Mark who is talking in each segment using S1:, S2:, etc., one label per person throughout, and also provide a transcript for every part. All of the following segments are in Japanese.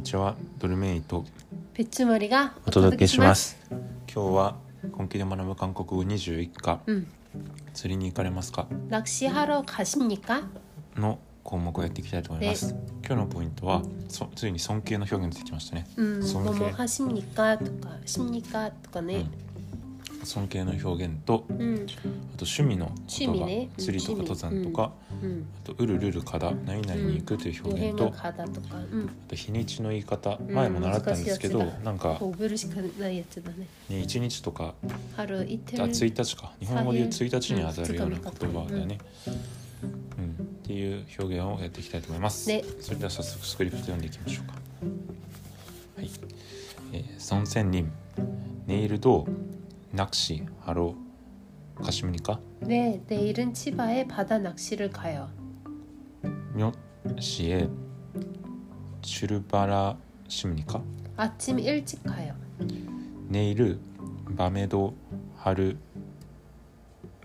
S1: にちはドルメイと
S2: 배추머리가
S1: お届けします今日は本気で学ぶ韓国語21課
S2: 음.
S1: 釣りに行かれますか
S2: 낚시하러 가십니까?
S1: の項目をやっていきたいと思います、今日のポイントはそついに尊敬の表現出てきましたね
S2: 음,
S1: 손
S2: 뭐뭐
S1: 이렇게.
S2: 하십니까? とか 십니까? とかね。
S1: 尊敬の表現と、
S2: うん、
S1: あと趣味の言葉、
S2: ね、
S1: 釣りとか登山とか、
S2: うん、
S1: あと「うるるるかだ何々に行く」という表現と,、
S2: と
S1: あと日にちの言い方、前も習ったんですけど、
S2: う
S1: なんか
S2: ね。
S1: ね1日とかあ1日か日本語で言う1日にあたるような言葉だよね。うん。っていう表現をやっていきたいと思います。それでは早速スクリプト読んでいきましょうか。はい、えー、孫仙人。ネイルド 낚시 하러 가십니까?
S2: 네, 내일은 치바에 바다 낚시를 가요.
S1: 몇 시에 출발하십니까?
S2: 아침 일찍 가요.
S1: 내일 밤에도 하루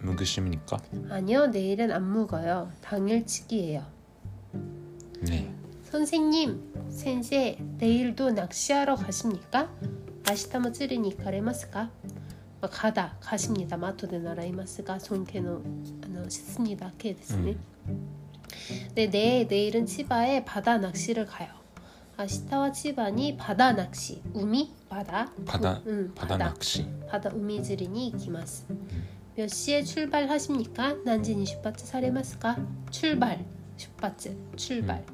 S1: 묵으십니까?
S2: 아니요, 내일은 안 묵어요. 당일치기예요.
S1: 네.
S2: 선생님, 센세, 내일도 낚시하러 가십니까? 아시타모 찌르니 가레마스까? 됐네. 네, 네, 내일은 치바에 바다 낚시를 가요. 아시타와 치바니 바다 낚시, 우미, 바다,
S1: 바다
S2: 응,
S1: 바다 낚시.
S2: 바다 우미즈리니 이키마스. 몇 시에 출발하십니까? 난진 이 슈파츠 사레마스까? 출발, 슈파츠, 출발.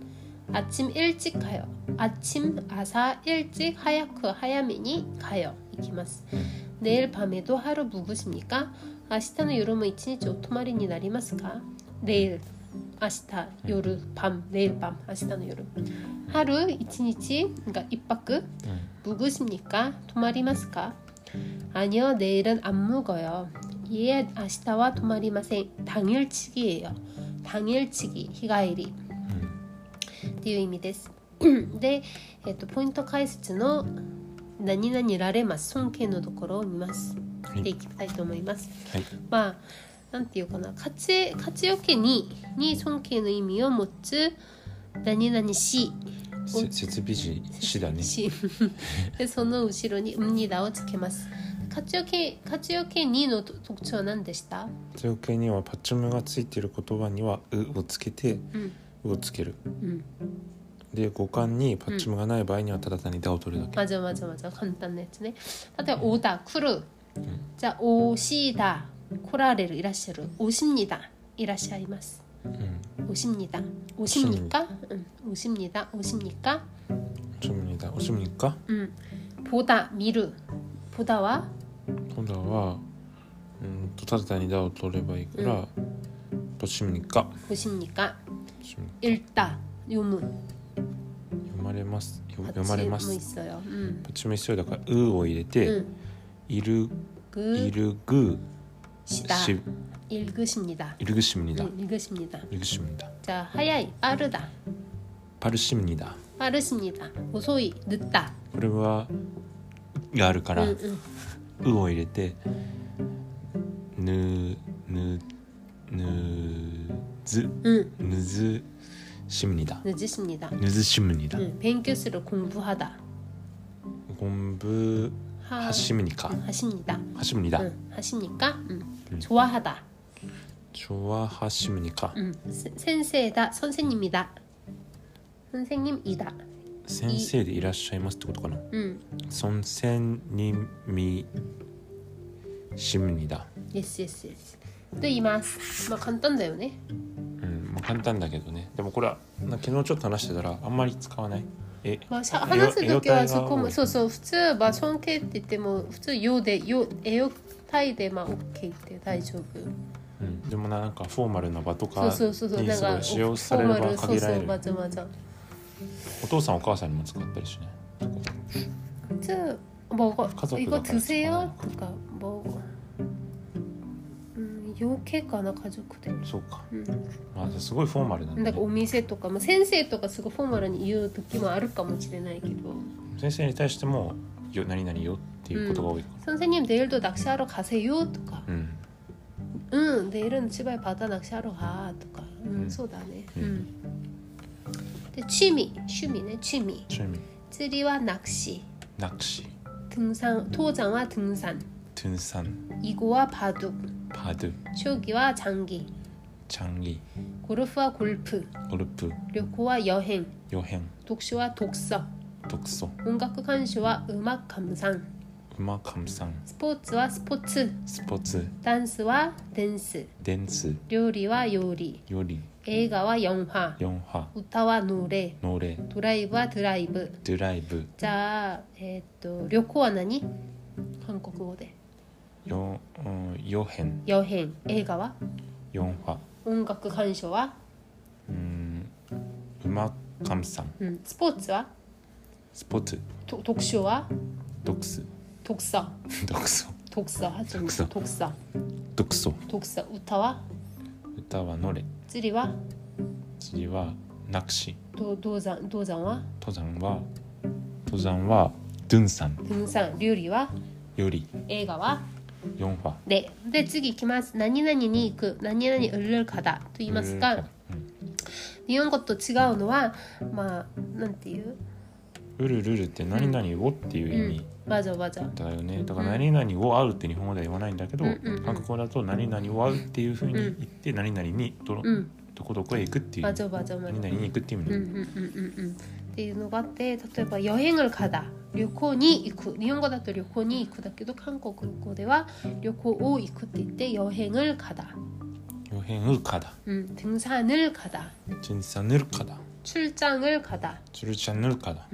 S2: 아침 일찍 가요. 아침 아사 일찍 하야크 하야미니 가요. 이키마스. 내일 밤에도 하루 묵으십니까? 아시타는 요르모 이치니치 오토마리니 나리마스까? 내일 아시타 요르 밤 내일 밤 아시타는 요르 하루 이치니치 그러니까 입바크
S1: 음.
S2: 묵으십니까? 도마리마스까? 아니요, 내일은 안 묵어요. 예, 아시타와 도마리마생 당일치기예요. 당일치기, 히가이리.
S1: 음.
S2: っていう意味です。で、えっとポイント解説の 何々られます尊敬のところを見ます。
S1: はい
S2: 見ていきたいと思います。
S1: はい。
S2: まあなんていうかな活躍活躍にに尊敬の意味を持つ何々し
S1: せ設備時死だね。
S2: し でその後ろに「うんにだ」をつけます。活躍活躍にの特徴は何でした？
S1: 強形にはパッチムがついている言葉には「う」をつけて
S2: うん「
S1: う」をつける。
S2: うん。
S1: で語感にパッチムがない場合にはただ単に「だ」を取るだけ。
S2: 맞아 맞아 맞아 간단한やつね.例えば오다 쿠르. 자 오시다 코라레를 이라시루 오십니다 이라시아이마스
S1: うん。
S2: 오십니다 오십니까? 응, 오십니다 오십니까?
S1: ちょみだ。おしみか。
S2: 음 보다 미루 보다와
S1: 今度はうんとただ単に「だ」を取ればいいから「おしみか」
S2: 보십니까?
S1: おしみ
S2: 읽다 요문
S1: 読まれます。読まれます。こっちも一緒だから「う」を入れて「いる」「いるぐ」し「
S2: いるぐしみだ」「
S1: いるぐしみだ」「
S2: いるぐしみだ」「
S1: いるぐしみだ」
S2: じゃあ早い「ある」だ「
S1: パルシムニだ」「
S2: パルシムニだ」「遅い」「ぬった」
S1: これは「があるから「う」を入れて「ぬ」「ぬ」「ぬ」「ず」「ぬず」 しむにだ
S2: 늦으십니다.
S1: ぬずしむにだ
S2: 음, 뱅교스를 공부하다.
S1: ゴンブ
S2: 하,
S1: はしむにか
S2: 음, 하십니다.
S1: はしむにだ
S2: 음, 하십니까? 음.
S1: 음.
S2: 좋아하다.
S1: ちょわはしむにか
S2: 음. 세- 센세다. 선생님이다. 선생님이다.
S1: 先生でいらっしゃいますってことかな
S2: 음.
S1: 尊先にみしむにだ
S2: 예스 예스 예스. 또 이마스. 막 간단해요,ね.
S1: うんまあ簡単だけどねでもこれはな昨日ちょっと話してたらあんまり使わないえ
S2: 막 샤-
S1: エオ
S2: 하나스
S1: エオ
S2: 느껴
S1: タイ
S2: 서
S1: が
S2: 고
S1: 多い
S2: 소소 普通막 손케 って言っても普通よでよエオタイでまあ OK って大丈夫。
S1: うん、でもななんかフォーマルな場と
S2: そ
S1: か
S2: うそうそうそう。
S1: にすご
S2: なんか
S1: い使用される場は限られる
S2: そうそう맞아맞아。
S1: お父さんお母さんにも使ったりしね
S2: 普通뭐
S1: 가족들
S2: 이거
S1: 다
S2: 드세요? 그러니까 뭐 음, 요케かな家族で。
S1: そうか
S2: うん
S1: まあすごいフォーマルなんだ、ね
S2: なんか、お店とか、まあ、先生とかすごいフォーマルに言う時もあるかもしれないけど
S1: 先生に対してもよ何々よっていうことが多いか
S2: 선생님 내일도 낚시하러 가세요? とか
S1: らうん
S2: 응 내일은 집에 바다 낚시하러 가 とか 응,
S1: 음.
S2: そうだね
S1: 음.
S2: うんで취미 취미네 취미
S1: 趣味
S2: 찌리와 낚시,
S1: 낚시
S2: 등산, 토장와 등산,
S1: 등산
S2: 이고와 바둑,
S1: 바드
S2: 쇼기와 장기,
S1: 장기
S2: 고르프와 골프,
S1: 골프
S2: 旅行와 여행,
S1: 여행
S2: 독시와 독서,
S1: 독서
S2: 온갖鑑賞와 음악 감상,
S1: 음악 감상
S2: 스포츠와 스포츠,
S1: 스포츠
S2: 댄스와 댄스,
S1: 댄스
S2: 요리와 요리,
S1: 요리
S2: 映画와 영화,
S1: 영화
S2: 우타와 노래,
S1: 노래
S2: 드라이브와 드라이브.
S1: 드라이브
S2: じゃあ、えっ、と旅行は何？韓 よ、うん、
S1: よへん。よ
S2: へん。映画は？
S1: 四話。
S2: 音楽鑑賞は？
S1: うん、馬かみさん。
S2: うん、スポーツは？
S1: スポーツ。
S2: と特集は？特
S1: 殊。
S2: 特殊。特殊。
S1: 特殊。
S2: 特殊。
S1: 特殊。
S2: 特殊。歌は？
S1: 歌はのれ。
S2: 釣りは？
S1: 釣りはなく
S2: し。と登山登山は？
S1: 登山は？登山はドゥ
S2: ンさん。ドゥンさん。料理は？
S1: 料理
S2: 映画は？
S1: 4話
S2: でで次いきます。何々に行く。何々売るかだと言いますが、日本語と違うのはまあなんていう？
S1: うるるるって何々をっていう意味、
S2: わざわざ。
S1: だよね。だから何々を会うって日本語では言わないんだけど、韓国語だと何々を会うっていうふうに言って何々にど,、どこどこへ行くっていう何々に行くっていう意味、
S2: うんうんうん。っていうのがあって例えば「여행을가다」旅行に行く日本語だと旅行に行くだけど韓国語では旅行を行くって言って「여행을가다」
S1: 여행을 가다
S2: うん「등산을가다」
S1: 진산을 가다
S2: 「출장을가다」
S1: 출장을 가다
S2: っ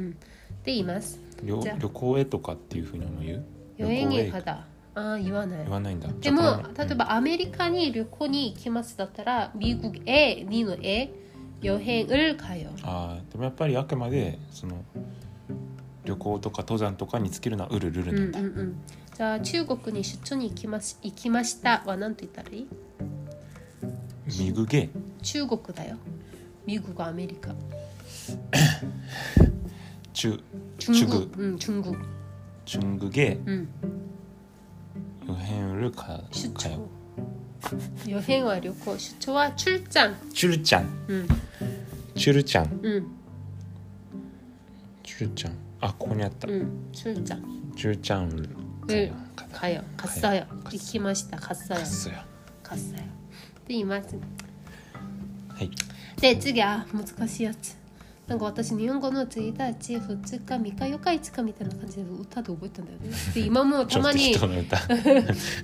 S2: て言います
S1: 旅
S2: じゃあ
S1: 旅行へとかっていうふうにも言う「
S2: 여행에
S1: 旅行へ
S2: 가다」ああ言わない
S1: 言わないんだ
S2: でも
S1: じゃあこの
S2: 例えばアメリカに旅行に行きますだったら「미국에」「にのえ」「 여행을가요」
S1: あーでもやっぱりあくまでその旅行とか登山とかにつけるのはウルルル
S2: うん
S1: なんだ、
S2: うんうんじゃあ中国に出張に行きます行きましたは何と言ったらいい
S1: 미국에
S2: 中国だよ。ミ国アメリカ。
S1: 주,
S2: 中
S1: 중국
S2: 国。うん、中国。
S1: 중국에
S2: うん。
S1: 여행을 가,
S2: 出
S1: 가요
S2: 張。 予変は旅行出張はチュ
S1: ルちゃんチュルちゃん
S2: うん
S1: チュルちゃん
S2: うん
S1: チュルちゃんあここにあった、
S2: うんチ
S1: ュルち
S2: ゃん
S1: チュ
S2: ルちゃんうんかよ。
S1: かっさよ。
S2: 行きましたかっさよ。
S1: そうや
S2: かっさよ。でいます
S1: はい
S2: で次は難しいやつなんか私日本語の1日、2日、3日、4日、5日みたいな感じで歌で覚えたんだよね。で、今もたまに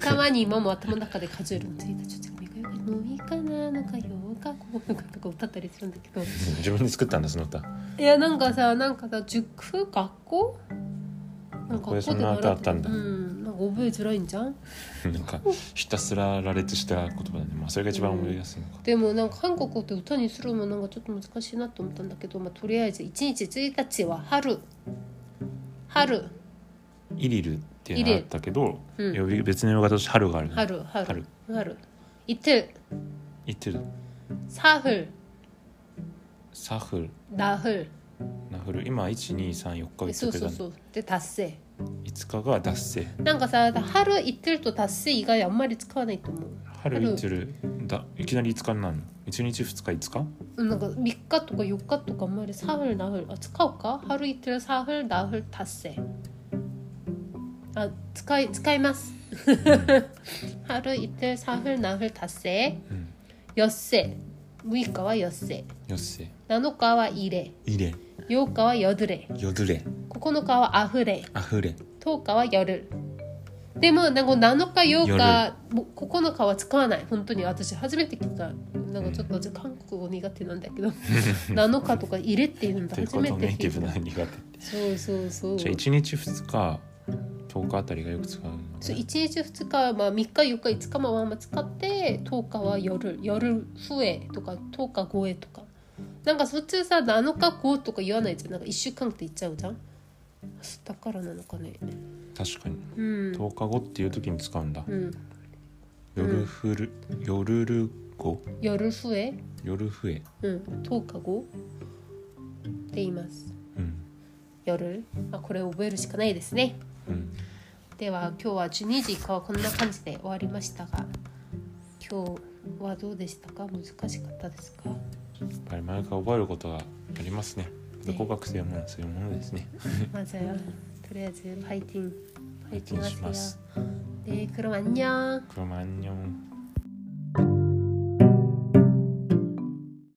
S2: たまに今も頭の中で数えるの1日、2日、3日、4日、6日、7日、8日、9日とか歌ったりするんだけど。
S1: 自分で作ったんだその歌
S2: いやなんかさなんかさ塾学校なんか
S1: これそんな歌あったんだ
S2: うんんか覚えづらいんじゃん
S1: なんかひたすら羅列した言葉だね。まあそれが一番覚えやすいのか。
S2: でもなんか韓国語って歌にするのもなんかちょっと難しいなと思ったんだけど、まあ、とりあえず1日1日は春。春。
S1: イリルっていうのがあったけど、
S2: うん。
S1: 別の呼び方として春があるね。
S2: 春春。
S1: 春。
S2: 春。イテル
S1: イテル
S2: サフル
S1: サフル
S2: ナフル
S1: ナフル今1234日言って
S2: そう。
S1: くれたの
S2: そうそうで達成
S1: 5日が脱成。
S2: なんかさ春イテルと達成以外あんまり使わないと思う。
S1: 春イテルだいきなり5日になるの？1日2日5日
S2: うんなんか3日とか4日とかあんまりサフルナフルあ使うか？春イテルサフルナフル達成。あ使い使います。春イテルサフルナフル達成。
S1: うん。
S2: よっせ6日はよっせ。
S1: よっせ。
S2: 7日は入れ。
S1: 入れ。
S2: 8日はよどれ。
S1: よどれ。
S2: 9日はあふれ。
S1: あふれ。
S2: 10日は夜。でもなんか7日8日もう9日は使わない。本当に私初めて聞いた。なんかちょっと私韓国語苦手なんだけど。7日とか入れっていうんだ。初めて聞いた。そうそうそう。
S1: じゃあ1日2日10日あたりがよく使うの
S2: そう1日2日、まあ、3日4日5日もまあまあ使って10日は夜夜笛とか10日超えとか。なんかそっちさ7日後とか言わないじゃん。なんか1週間って言っちゃうじゃん。だからなのかね。
S1: 確かに。
S2: うん。
S1: 10日後っていう時に使うんだ。
S2: うん。
S1: 夜ふる夜る後
S2: 夜笛
S1: 夜増え。
S2: うん。10日後って言います。
S1: うん。
S2: 夜。あこれ覚えるしかないですね。
S1: うん
S2: では今日は12時以降こんな感じで終わりましたが今日はどうでしたか？難しかったですか？
S1: やっぱり毎回覚えることがありますね。語学というもそういうものですね。
S2: まずとりあえずファイティン
S1: ファイ
S2: ティン
S1: します。
S2: で黒マンニ
S1: ョン。黒マンニョン。